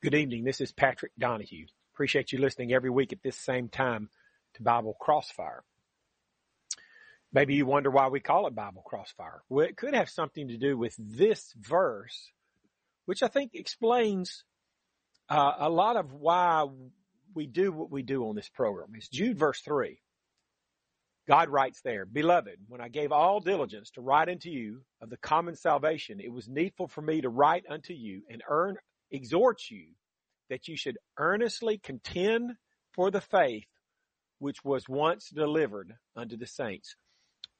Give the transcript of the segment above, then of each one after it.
Good evening. This is Patrick Donahue. Appreciate you listening every week at this same time to Bible Crossfire. Maybe you wonder why we call it Bible Crossfire. Well, it could have something to do with this verse, which I think explains uh, a lot of why we do what we do on this program. It's Jude verse 3. God writes there, Beloved, when I gave all diligence to write unto you of the common salvation, it was needful for me to write unto you and earn exhort you that you should earnestly contend for the faith which was once delivered unto the saints.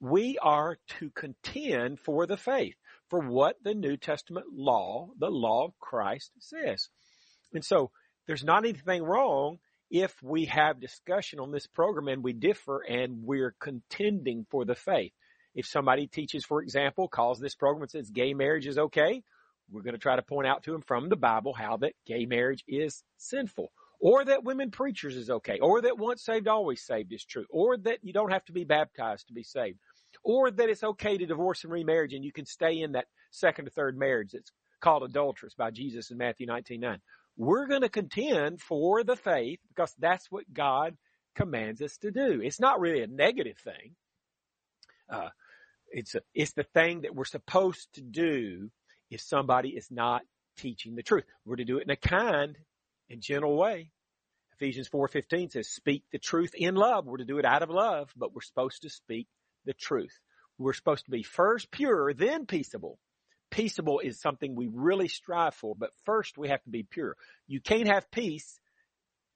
We are to contend for the faith, for what the New Testament law, the law of Christ says. And so there's not anything wrong if we have discussion on this program and we differ and we're contending for the faith. If somebody teaches, for example, calls this program and says gay marriage is okay, we're going to try to point out to him from the Bible how that gay marriage is sinful or that women preachers is okay or that once saved, always saved is true or that you don't have to be baptized to be saved or that it's okay to divorce and remarriage and you can stay in that second or third marriage that's called adulterous by Jesus in Matthew 19, 9. We're going to contend for the faith because that's what God commands us to do. It's not really a negative thing. Uh, it's a, it's the thing that we're supposed to do if somebody is not teaching the truth. We're to do it in a kind and gentle way. Ephesians 4:15 says, "Speak the truth in love." We're to do it out of love, but we're supposed to speak the truth. We're supposed to be first pure, then peaceable. Peaceable is something we really strive for, but first we have to be pure. You can't have peace.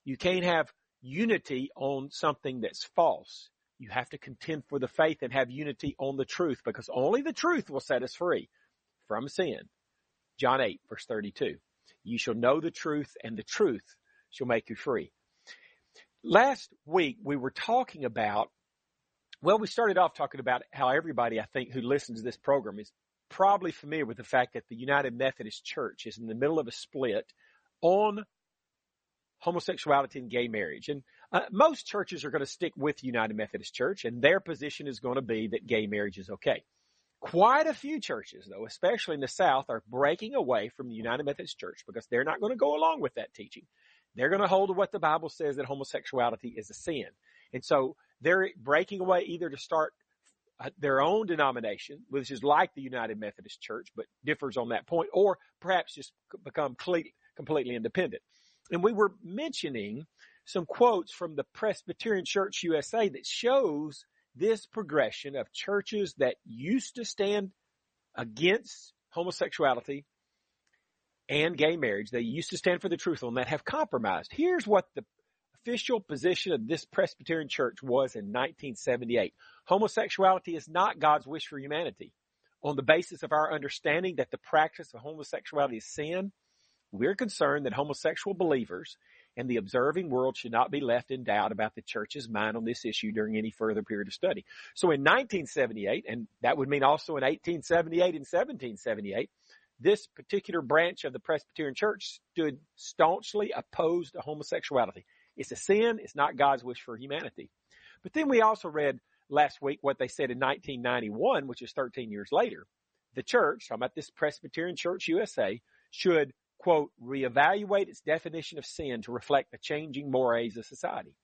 You can't have unity on something that's false. You have to contend for the faith and have unity on the truth because only the truth will set us free from sin. John 8 verse 32. You shall know the truth and the truth shall make you free. Last week we were talking about, well, we started off talking about how everybody, I think, who listens to this program is probably familiar with the fact that the United Methodist Church is in the middle of a split on homosexuality and gay marriage. And uh, most churches are going to stick with United Methodist Church and their position is going to be that gay marriage is okay. Quite a few churches, though, especially in the South, are breaking away from the United Methodist Church because they're not going to go along with that teaching. They're going to hold to what the Bible says that homosexuality is a sin. And so they're breaking away either to start uh, their own denomination, which is like the United Methodist Church, but differs on that point, or perhaps just become completely independent. And we were mentioning some quotes from the Presbyterian Church USA that shows this progression of churches that used to stand against homosexuality and gay marriage, they used to stand for the truth on that, have compromised. Here's what the official position of this Presbyterian church was in 1978. Homosexuality is not God's wish for humanity. On the basis of our understanding that the practice of homosexuality is sin, we're concerned that homosexual believers and the observing world should not be left in doubt about the church's mind on this issue during any further period of study. So in 1978, and that would mean also in 1878 and 1778, this particular branch of the Presbyterian Church stood staunchly opposed to homosexuality. It's a sin. It's not God's wish for humanity. But then we also read last week what they said in 1991, which is 13 years later. The church, talking about this Presbyterian Church USA, should quote, reevaluate its definition of sin to reflect the changing mores of society.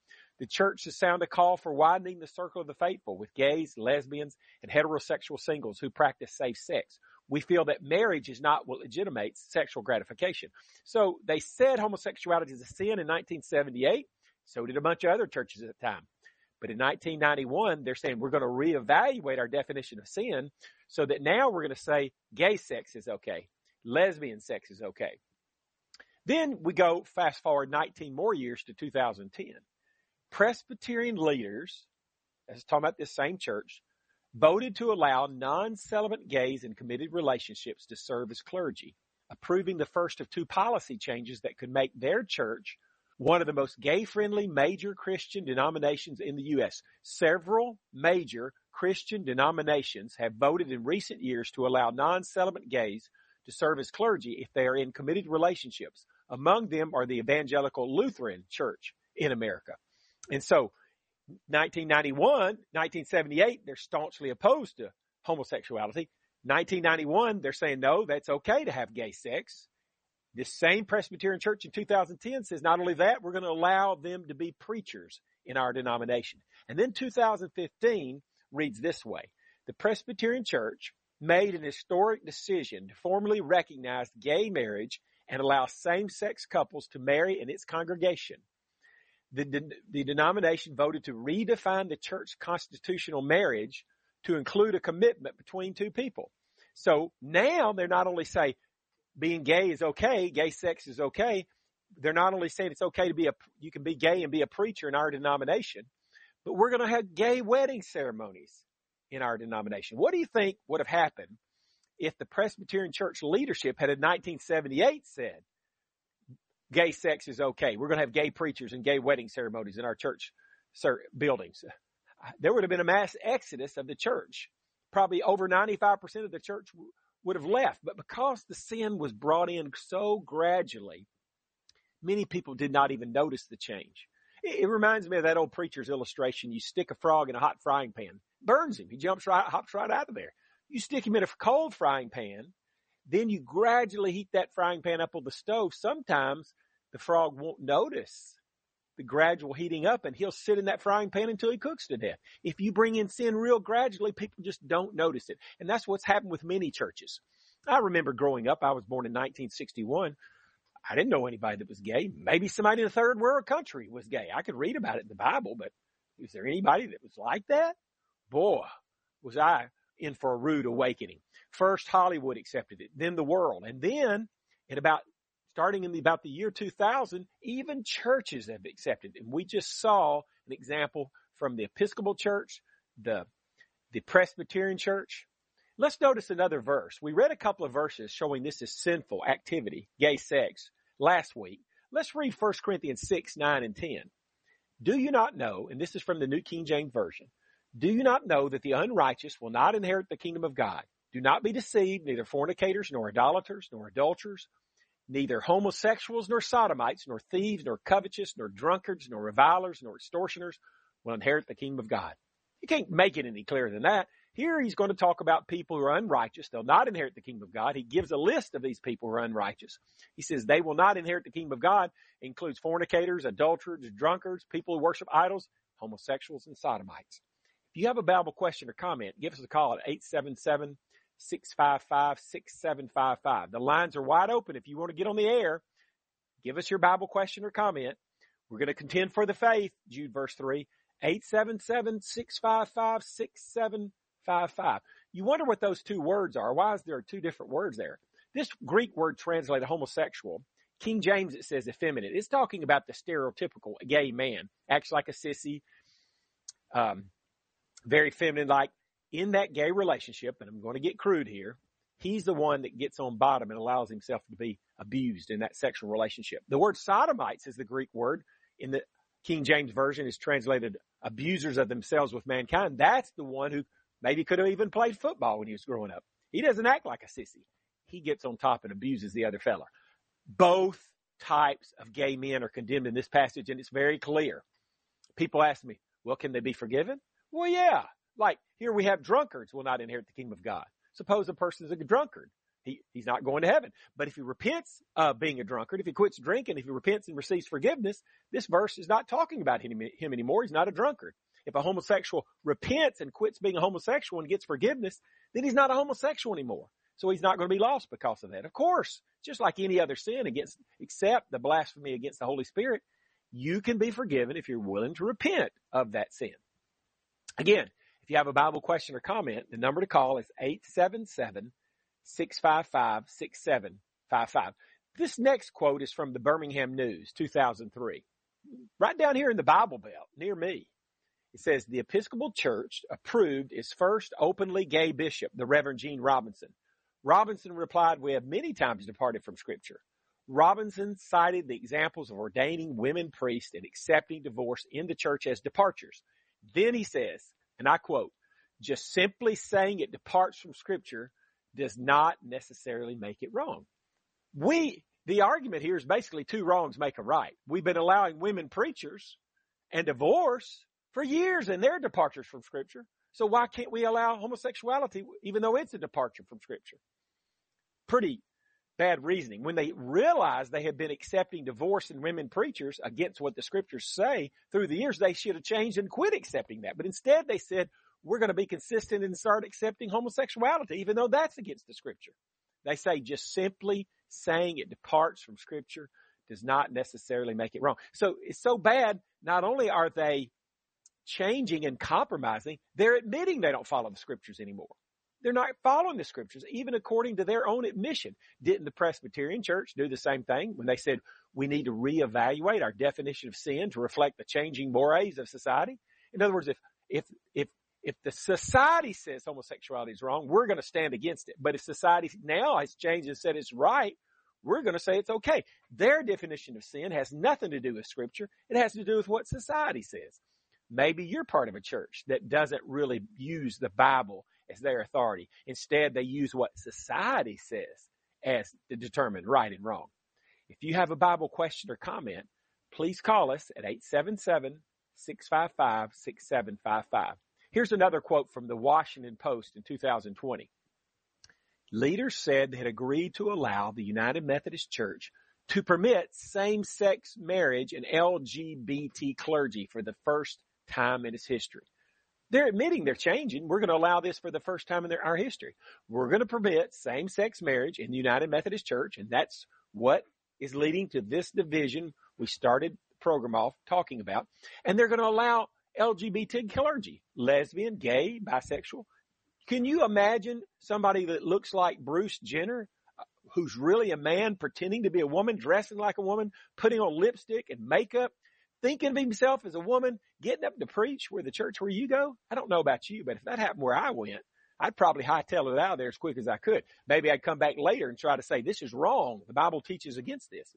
The church has sounded a call for widening the circle of the faithful with gays, lesbians, and heterosexual singles who practice safe sex. We feel that marriage is not what legitimates sexual gratification. So they said homosexuality is a sin in 1978. So did a bunch of other churches at the time. But in 1991, they're saying we're going to reevaluate our definition of sin so that now we're going to say gay sex is okay. Lesbian sex is okay. Then we go fast forward 19 more years to 2010. Presbyterian leaders, as talking about this same church, voted to allow non-celibate gays in committed relationships to serve as clergy, approving the first of two policy changes that could make their church one of the most gay-friendly major Christian denominations in the U.S. Several major Christian denominations have voted in recent years to allow non-celibate gays to serve as clergy if they are in committed relationships among them are the Evangelical Lutheran Church in America. And so 1991, 1978, they're staunchly opposed to homosexuality. 1991, they're saying, no, that's okay to have gay sex. This same Presbyterian church in 2010 says not only that, we're going to allow them to be preachers in our denomination. And then 2015 reads this way. The Presbyterian church made an historic decision to formally recognize gay marriage and allow same-sex couples to marry in its congregation. The, the, the denomination voted to redefine the church constitutional marriage to include a commitment between two people. So now they're not only say being gay is okay, gay sex is okay. They're not only saying it's okay to be a, you can be gay and be a preacher in our denomination, but we're going to have gay wedding ceremonies in our denomination. What do you think would have happened if the Presbyterian church leadership had in 1978 said gay sex is okay? We're going to have gay preachers and gay wedding ceremonies in our church buildings. There would have been a mass exodus of the church. Probably over 95% of the church would have left. But because the sin was brought in so gradually, many people did not even notice the change. It, it reminds me of that old preacher's illustration. You stick a frog in a hot frying pan, burns him. He jumps right, hops right out of there. You stick him in a cold frying pan, then you gradually heat that frying pan up on the stove. Sometimes the frog won't notice the gradual heating up and he'll sit in that frying pan until he cooks to death. If you bring in sin real gradually, people just don't notice it. And that's what's happened with many churches. I remember growing up, I was born in 1961. I didn't know anybody that was gay. Maybe somebody in a third world country was gay. I could read about it in the Bible, but is there anybody that was like that? Boy, was I in for a rude awakening. First Hollywood accepted it, then the world, and then in about starting in the, about the year 2000, even churches have accepted. And we just saw an example from the Episcopal Church, the, the Presbyterian Church. Let's notice another verse. We read a couple of verses showing this is sinful activity, gay sex, last week. Let's read 1 Corinthians 6, 9, and 10. Do you not know, and this is from the New King James Version, do you not know that the unrighteous will not inherit the kingdom of God? Do not be deceived, neither fornicators, nor idolaters, nor adulterers, neither homosexuals nor sodomites, nor thieves, nor covetous, nor drunkards, nor revilers, nor extortioners will inherit the kingdom of God. You can't make it any clearer than that. Here he's going to talk about people who are unrighteous. They'll not inherit the kingdom of God. He gives a list of these people who are unrighteous. He says they will not inherit the kingdom of God. It includes fornicators, adulterers, drunkards, people who worship idols, homosexuals, and sodomites. You have a Bible question or comment, give us a call at 877 655 6755. The lines are wide open. If you want to get on the air, give us your Bible question or comment. We're going to contend for the faith, Jude verse 3, 877 655 6755. You wonder what those two words are. Why is there two different words there? This Greek word translated homosexual, King James it says effeminate. It's talking about the stereotypical gay man, acts like a sissy, um, very feminine like in that gay relationship, and I'm going to get crude here, he's the one that gets on bottom and allows himself to be abused in that sexual relationship. The word sodomites is the Greek word in the King James Version is translated abusers of themselves with mankind. That's the one who maybe could have even played football when he was growing up. He doesn't act like a sissy. He gets on top and abuses the other fella. Both types of gay men are condemned in this passage and it's very clear. People ask me, well, can they be forgiven? Well, yeah, like here we have drunkards will not inherit the kingdom of God. Suppose a person is a drunkard. He, he's not going to heaven. But if he repents of being a drunkard, if he quits drinking, if he repents and receives forgiveness, this verse is not talking about him, him anymore. He's not a drunkard. If a homosexual repents and quits being a homosexual and gets forgiveness, then he's not a homosexual anymore. So he's not going to be lost because of that. Of course, just like any other sin against, except the blasphemy against the Holy Spirit, you can be forgiven if you're willing to repent of that sin. Again, if you have a Bible question or comment, the number to call is 877-655-6755. This next quote is from the Birmingham News, 2003. Right down here in the Bible Belt, near me. It says, the Episcopal Church approved its first openly gay bishop, the Reverend Gene Robinson. Robinson replied, we have many times departed from scripture. Robinson cited the examples of ordaining women priests and accepting divorce in the church as departures. Then he says, and I quote, just simply saying it departs from scripture does not necessarily make it wrong. We, the argument here is basically two wrongs make a right. We've been allowing women preachers and divorce for years and their departures from scripture. So why can't we allow homosexuality even though it's a departure from scripture? Pretty bad reasoning. When they realized they had been accepting divorce and women preachers against what the scriptures say through the years, they should have changed and quit accepting that. But instead they said, we're going to be consistent and start accepting homosexuality, even though that's against the scripture. They say just simply saying it departs from scripture does not necessarily make it wrong. So it's so bad. Not only are they changing and compromising, they're admitting they don't follow the scriptures anymore. They're not following the scriptures, even according to their own admission. Didn't the Presbyterian Church do the same thing when they said we need to reevaluate our definition of sin to reflect the changing mores of society? In other words, if, if, if, if the society says homosexuality is wrong, we're going to stand against it. But if society now has changed and said it's right, we're going to say it's okay. Their definition of sin has nothing to do with scripture. It has to do with what society says. Maybe you're part of a church that doesn't really use the Bible as their authority. Instead, they use what society says as to determine right and wrong. If you have a Bible question or comment, please call us at 877-655-6755. Here's another quote from the Washington Post in 2020. Leaders said they had agreed to allow the United Methodist Church to permit same-sex marriage and LGBT clergy for the first time in its history. They're admitting they're changing. We're going to allow this for the first time in their, our history. We're going to permit same-sex marriage in the United Methodist Church, and that's what is leading to this division we started the program off talking about. And they're going to allow LGBT clergy, lesbian, gay, bisexual. Can you imagine somebody that looks like Bruce Jenner, uh, who's really a man pretending to be a woman, dressing like a woman, putting on lipstick and makeup, thinking of himself as a woman, getting up to preach where the church where you go. I don't know about you, but if that happened where I went, I'd probably hightail it out of there as quick as I could. Maybe I'd come back later and try to say, this is wrong. The Bible teaches against this.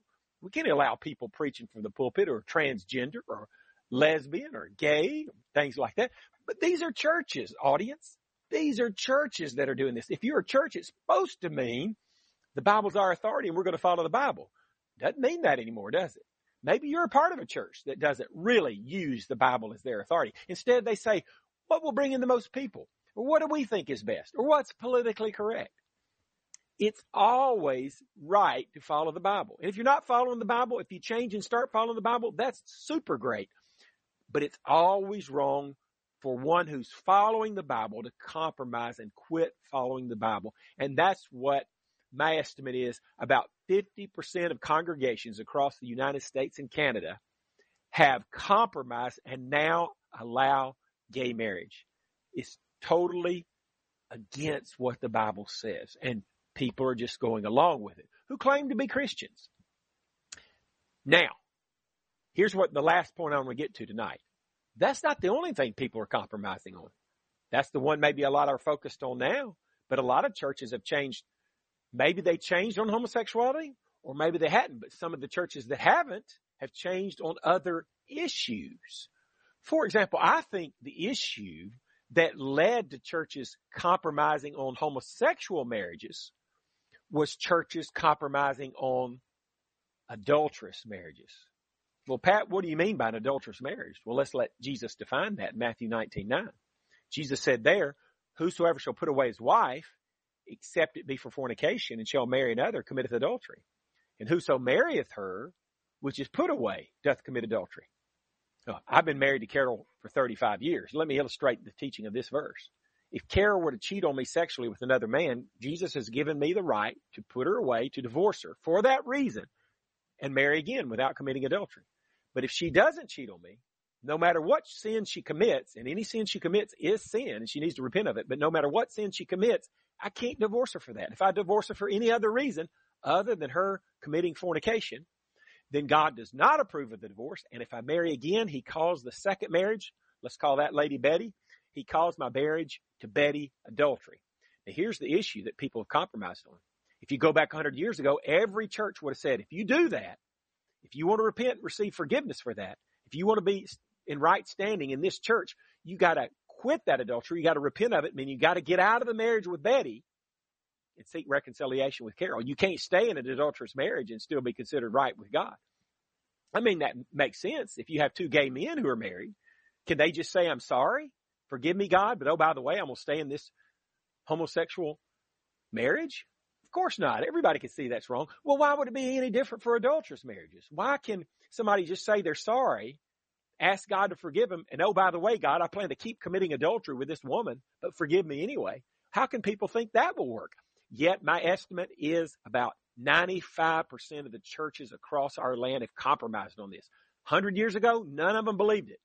We can't allow people preaching from the pulpit or transgender or lesbian or gay, things like that. But these are churches, audience. These are churches that are doing this. If you're a church, it's supposed to mean the Bible's our authority and we're going to follow the Bible. Doesn't mean that anymore, does it? Maybe you're a part of a church that doesn't really use the Bible as their authority. Instead, they say, what will bring in the most people? Or what do we think is best? Or what's politically correct? It's always right to follow the Bible. And if you're not following the Bible, if you change and start following the Bible, that's super great. But it's always wrong for one who's following the Bible to compromise and quit following the Bible. And that's what my estimate is about 50% of congregations across the United States and Canada have compromised and now allow gay marriage. It's totally against what the Bible says. And people are just going along with it who claim to be Christians. Now, here's what the last point I want to get to tonight. That's not the only thing people are compromising on. That's the one maybe a lot are focused on now, but a lot of churches have changed Maybe they changed on homosexuality or maybe they hadn't, but some of the churches that haven't have changed on other issues. For example, I think the issue that led to churches compromising on homosexual marriages was churches compromising on adulterous marriages. Well, Pat, what do you mean by an adulterous marriage? Well, let's let Jesus define that in Matthew 19, 9. Jesus said there, whosoever shall put away his wife except it be for fornication, and shall marry another, committeth adultery. And whoso marrieth her, which is put away, doth commit adultery. Oh, I've been married to Carol for 35 years. Let me illustrate the teaching of this verse. If Carol were to cheat on me sexually with another man, Jesus has given me the right to put her away, to divorce her for that reason, and marry again without committing adultery. But if she doesn't cheat on me, no matter what sin she commits, and any sin she commits is sin, and she needs to repent of it, but no matter what sin she commits, I can't divorce her for that. If I divorce her for any other reason other than her committing fornication, then God does not approve of the divorce. And if I marry again, he calls the second marriage, let's call that Lady Betty, he calls my marriage to Betty adultery. Now here's the issue that people have compromised on. If you go back 100 years ago, every church would have said, if you do that, if you want to repent and receive forgiveness for that, if you want to be in right standing in this church, you got to quit that adultery. You got to repent of it. I mean, you got to get out of the marriage with Betty and seek reconciliation with Carol. You can't stay in an adulterous marriage and still be considered right with God. I mean, that makes sense. If you have two gay men who are married, can they just say, I'm sorry, forgive me, God, but oh, by the way, I'm going to stay in this homosexual marriage? Of Of course not. Everybody can see that's wrong. Well, why would it be any different for adulterous marriages? Why can somebody just say they're sorry, ask God to forgive him. and oh, by the way, God, I plan to keep committing adultery with this woman, but forgive me anyway? How can people think that will work? Yet my estimate is about 95% of the churches across our land have compromised on this. 100 years ago, none of them believed it.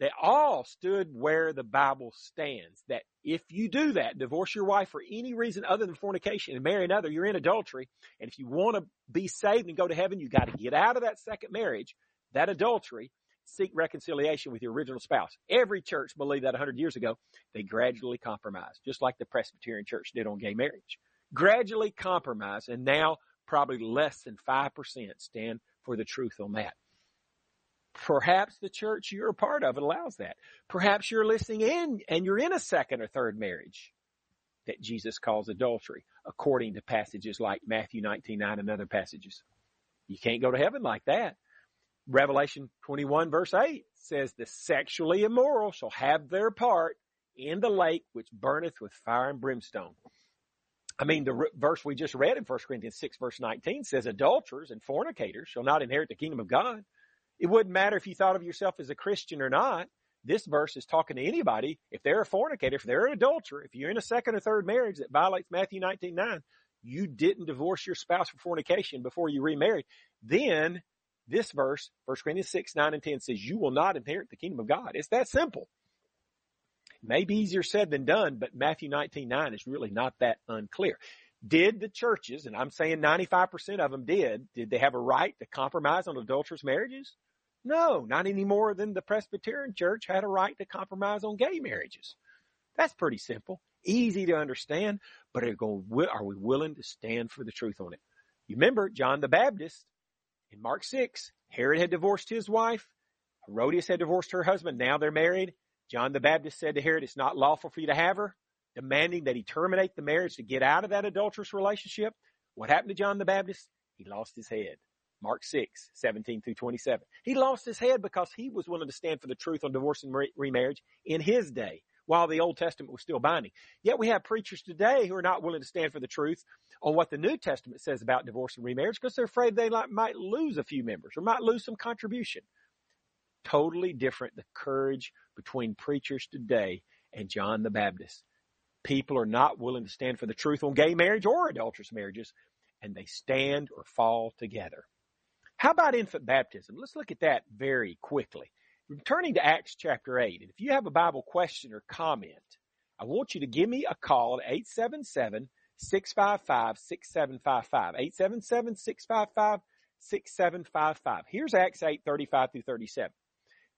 They all stood where the Bible stands. That if you do that, divorce your wife for any reason other than fornication and marry another, you're in adultery. And if you want to be saved and go to heaven, you got to get out of that second marriage, that adultery, seek reconciliation with your original spouse. Every church believed that 100 years ago. They gradually compromised, just like the Presbyterian church did on gay marriage. Gradually compromised, and now probably less than 5% stand for the truth on that. Perhaps the church you're a part of allows that. Perhaps you're listening in and you're in a second or third marriage that Jesus calls adultery, according to passages like Matthew 19, 9 and other passages. You can't go to heaven like that. Revelation 21 verse 8 says the sexually immoral shall have their part in the lake which burneth with fire and brimstone. I mean, the verse we just read in 1 Corinthians 6 verse 19 says adulterers and fornicators shall not inherit the kingdom of God. It wouldn't matter if you thought of yourself as a Christian or not. This verse is talking to anybody. If they're a fornicator, if they're an adulterer, if you're in a second or third marriage that violates Matthew 19, 9, you didn't divorce your spouse for fornication before you remarried, then this verse, 1 Corinthians 6, 9, and 10 says you will not inherit the kingdom of God. It's that simple. Maybe easier said than done, but Matthew 19, 9 is really not that unclear. Did the churches, and I'm saying 95% of them did, did they have a right to compromise on adulterous marriages? No, not any more than the Presbyterian church had a right to compromise on gay marriages. That's pretty simple, easy to understand, but are, are we willing to stand for the truth on it? You remember John the Baptist in Mark 6, Herod had divorced his wife. Herodias had divorced her husband. Now they're married. John the Baptist said to Herod, it's not lawful for you to have her demanding that he terminate the marriage to get out of that adulterous relationship. What happened to John the Baptist? He lost his head. Mark 6, 17 through 27. He lost his head because he was willing to stand for the truth on divorce and remarriage in his day while the Old Testament was still binding. Yet we have preachers today who are not willing to stand for the truth on what the New Testament says about divorce and remarriage because they're afraid they might lose a few members or might lose some contribution. Totally different the courage between preachers today and John the Baptist people are not willing to stand for the truth on gay marriage or adulterous marriages, and they stand or fall together. How about infant baptism? Let's look at that very quickly. Turning to Acts chapter 8, and if you have a Bible question or comment, I want you to give me a call at 877 655 6755. 877 655 6755. Here's Acts 8 35 through 37.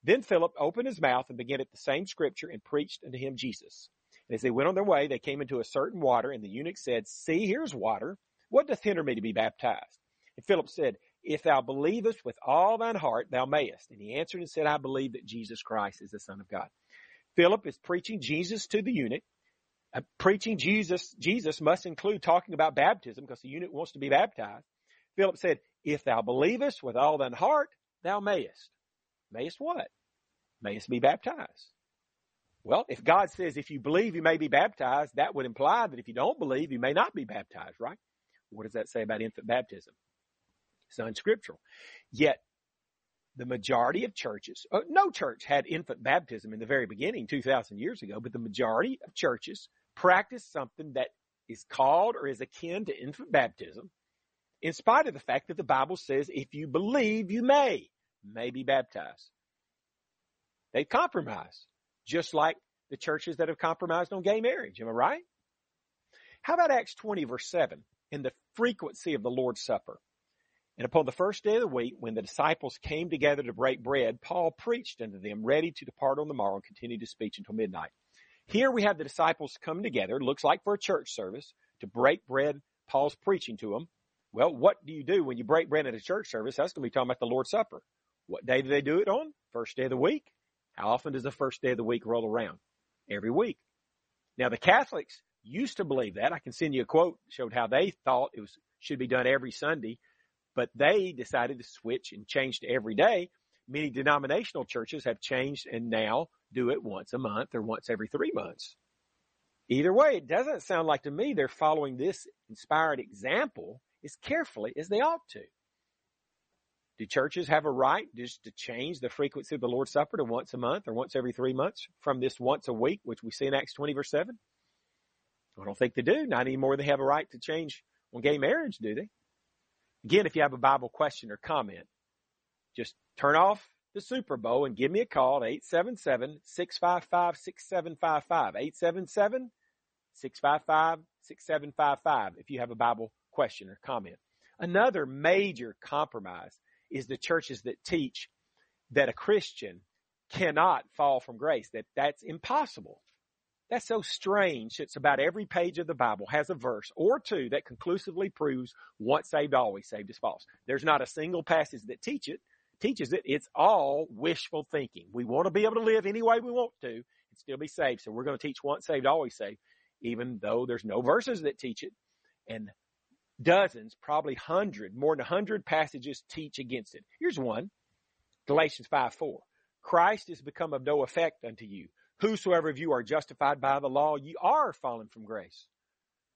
Then Philip opened his mouth and began at the same scripture and preached unto him Jesus. And as they went on their way, they came into a certain water, and the eunuch said, See, here's water. What doth hinder me to be baptized? And Philip said, If thou believest with all thine heart, thou mayest. And he answered and said, I believe that Jesus Christ is the Son of God. Philip is preaching Jesus to the eunuch. Uh, preaching Jesus, Jesus must include talking about baptism because the eunuch wants to be baptized. Philip said, If thou believest with all thine heart, thou mayest. Mayest what? Mayest be baptized. Well, if God says if you believe you may be baptized, that would imply that if you don't believe, you may not be baptized, right? What does that say about infant baptism? It's unscriptural. Yet, the majority of churches, uh, no church had infant baptism in the very beginning, 2,000 years ago, but the majority of churches practice something that is called or is akin to infant baptism, in spite of the fact that the Bible says if you believe, you may, may be baptized. They compromise just like the churches that have compromised on gay marriage. Am I right? How about Acts 20 verse 7 in the frequency of the Lord's Supper? And upon the first day of the week, when the disciples came together to break bread, Paul preached unto them, ready to depart on the morrow and continued his speech until midnight. Here we have the disciples come together, looks like for a church service, to break bread. Paul's preaching to them. Well, what do you do when you break bread at a church service? That's going to be talking about the Lord's Supper. What day do they do it on? First day of the week. How often does the first day of the week roll around? Every week. Now the Catholics used to believe that. I can send you a quote showed how they thought it was should be done every Sunday, but they decided to switch and change to every day. Many denominational churches have changed and now do it once a month or once every three months. Either way, it doesn't sound like to me they're following this inspired example as carefully as they ought to. Do churches have a right just to change the frequency of the Lord's Supper to once a month or once every three months from this once a week, which we see in Acts 20 verse 7? I don't think they do. Not anymore they have a right to change on gay marriage, do they? Again, if you have a Bible question or comment, just turn off the Super Bowl and give me a call at 877-655-6755. 877-655-6755 if you have a Bible question or comment. Another major compromise is the churches that teach that a Christian cannot fall from grace, that that's impossible. That's so strange. It's about every page of the Bible has a verse or two that conclusively proves once saved, always saved is false. There's not a single passage that teach it, teaches it. It's all wishful thinking. We want to be able to live any way we want to and still be saved. So we're going to teach once saved, always saved, even though there's no verses that teach it. And dozens, probably hundred, more than a hundred passages teach against it. Here's one. Galatians 5 4. Christ is become of no effect unto you. Whosoever of you are justified by the law, you are fallen from grace.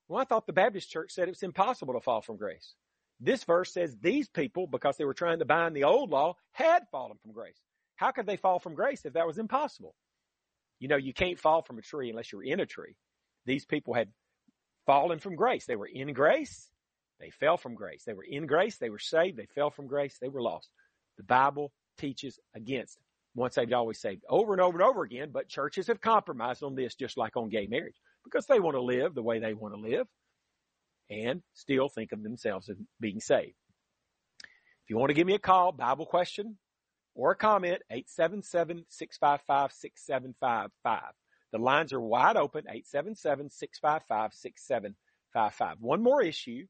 Well, I thought the Baptist church said it's impossible to fall from grace. This verse says these people, because they were trying to bind the old law, had fallen from grace. How could they fall from grace if that was impossible? You know, you can't fall from a tree unless you're in a tree. These people had fallen from grace. They were in grace. They fell from grace. They were in grace. They were saved. They fell from grace. They were lost. The Bible teaches against once saved, always saved over and over and over again. But churches have compromised on this, just like on gay marriage, because they want to live the way they want to live and still think of themselves as being saved. If you want to give me a call, Bible question or a comment, 877-655-6755. The lines are wide open, 877-655-6755. One more issue,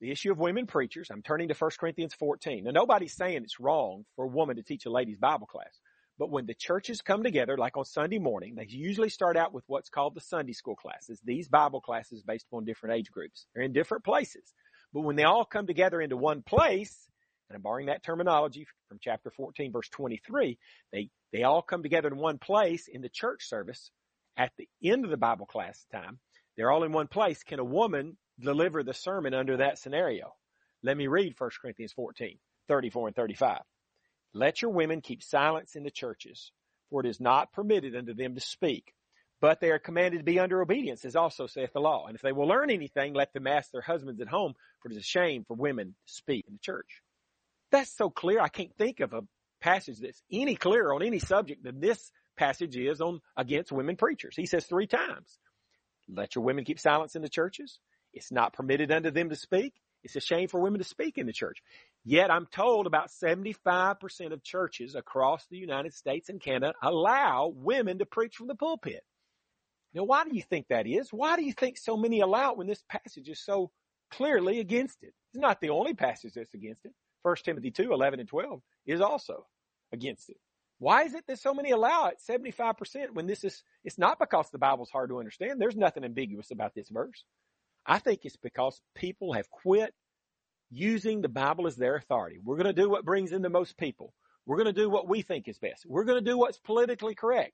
the issue of women preachers. I'm turning to 1 Corinthians 14. Now nobody's saying it's wrong for a woman to teach a ladies Bible class. But when the churches come together, like on Sunday morning, they usually start out with what's called the Sunday school classes. These Bible classes based upon different age groups. They're in different places. But when they all come together into one place, and I'm borrowing that terminology from chapter 14 verse 23, they, they all come together in one place in the church service at the end of the Bible class time. They're all in one place. Can a woman deliver the sermon under that scenario? Let me read 1 Corinthians 14, 34 and 35. Let your women keep silence in the churches, for it is not permitted unto them to speak. But they are commanded to be under obedience, as also saith the law. And if they will learn anything, let them ask their husbands at home, for it is a shame for women to speak in the church. That's so clear. I can't think of a passage that's any clearer on any subject than this passage is on against women preachers. He says three times, let your women keep silence in the churches. It's not permitted unto them to speak. It's a shame for women to speak in the church. Yet I'm told about 75% of churches across the United States and Canada allow women to preach from the pulpit. Now, why do you think that is? Why do you think so many allow it when this passage is so clearly against it? It's not the only passage that's against it. 1 Timothy 2, 11 and 12 is also against it. Why is it that so many allow it 75% when this is, it's not because the Bible's hard to understand. There's nothing ambiguous about this verse. I think it's because people have quit using the Bible as their authority. We're going to do what brings in the most people. We're going to do what we think is best. We're going to do what's politically correct.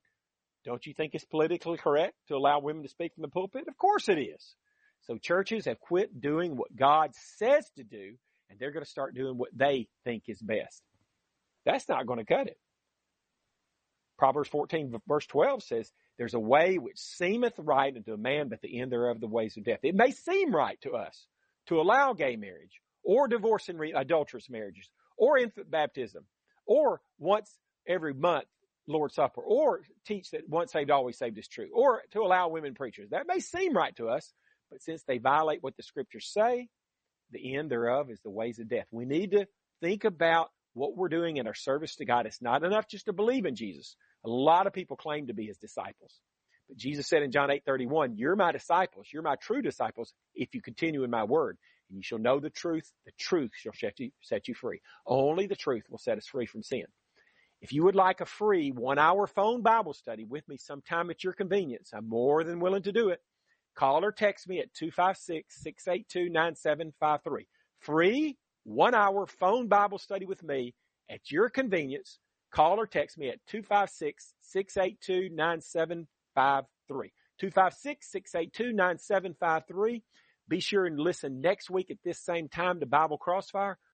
Don't you think it's politically correct to allow women to speak from the pulpit? Of course it is. So churches have quit doing what God says to do, and they're going to start doing what they think is best. That's not going to cut it. Proverbs 14 verse 12 says, there's a way which seemeth right unto a man, but the end thereof the ways of death. It may seem right to us to allow gay marriage or divorce and re- adulterous marriages or infant baptism or once every month Lord's Supper or teach that once saved, always saved is true or to allow women preachers. That may seem right to us, but since they violate what the scriptures say, the end thereof is the ways of death. We need to think about what we're doing in our service to God. It's not enough just to believe in Jesus. A lot of people claim to be his disciples. But Jesus said in John 8, 31, you're my disciples. You're my true disciples if you continue in my word. And you shall know the truth. The truth shall set you, set you free. Only the truth will set us free from sin. If you would like a free one hour phone Bible study with me sometime at your convenience, I'm more than willing to do it. Call or text me at 256-682-9753. Free one hour phone Bible study with me at your convenience. Call or text me at 256-682-9753. 256-682-9753. Be sure and listen next week at this same time to Bible Crossfire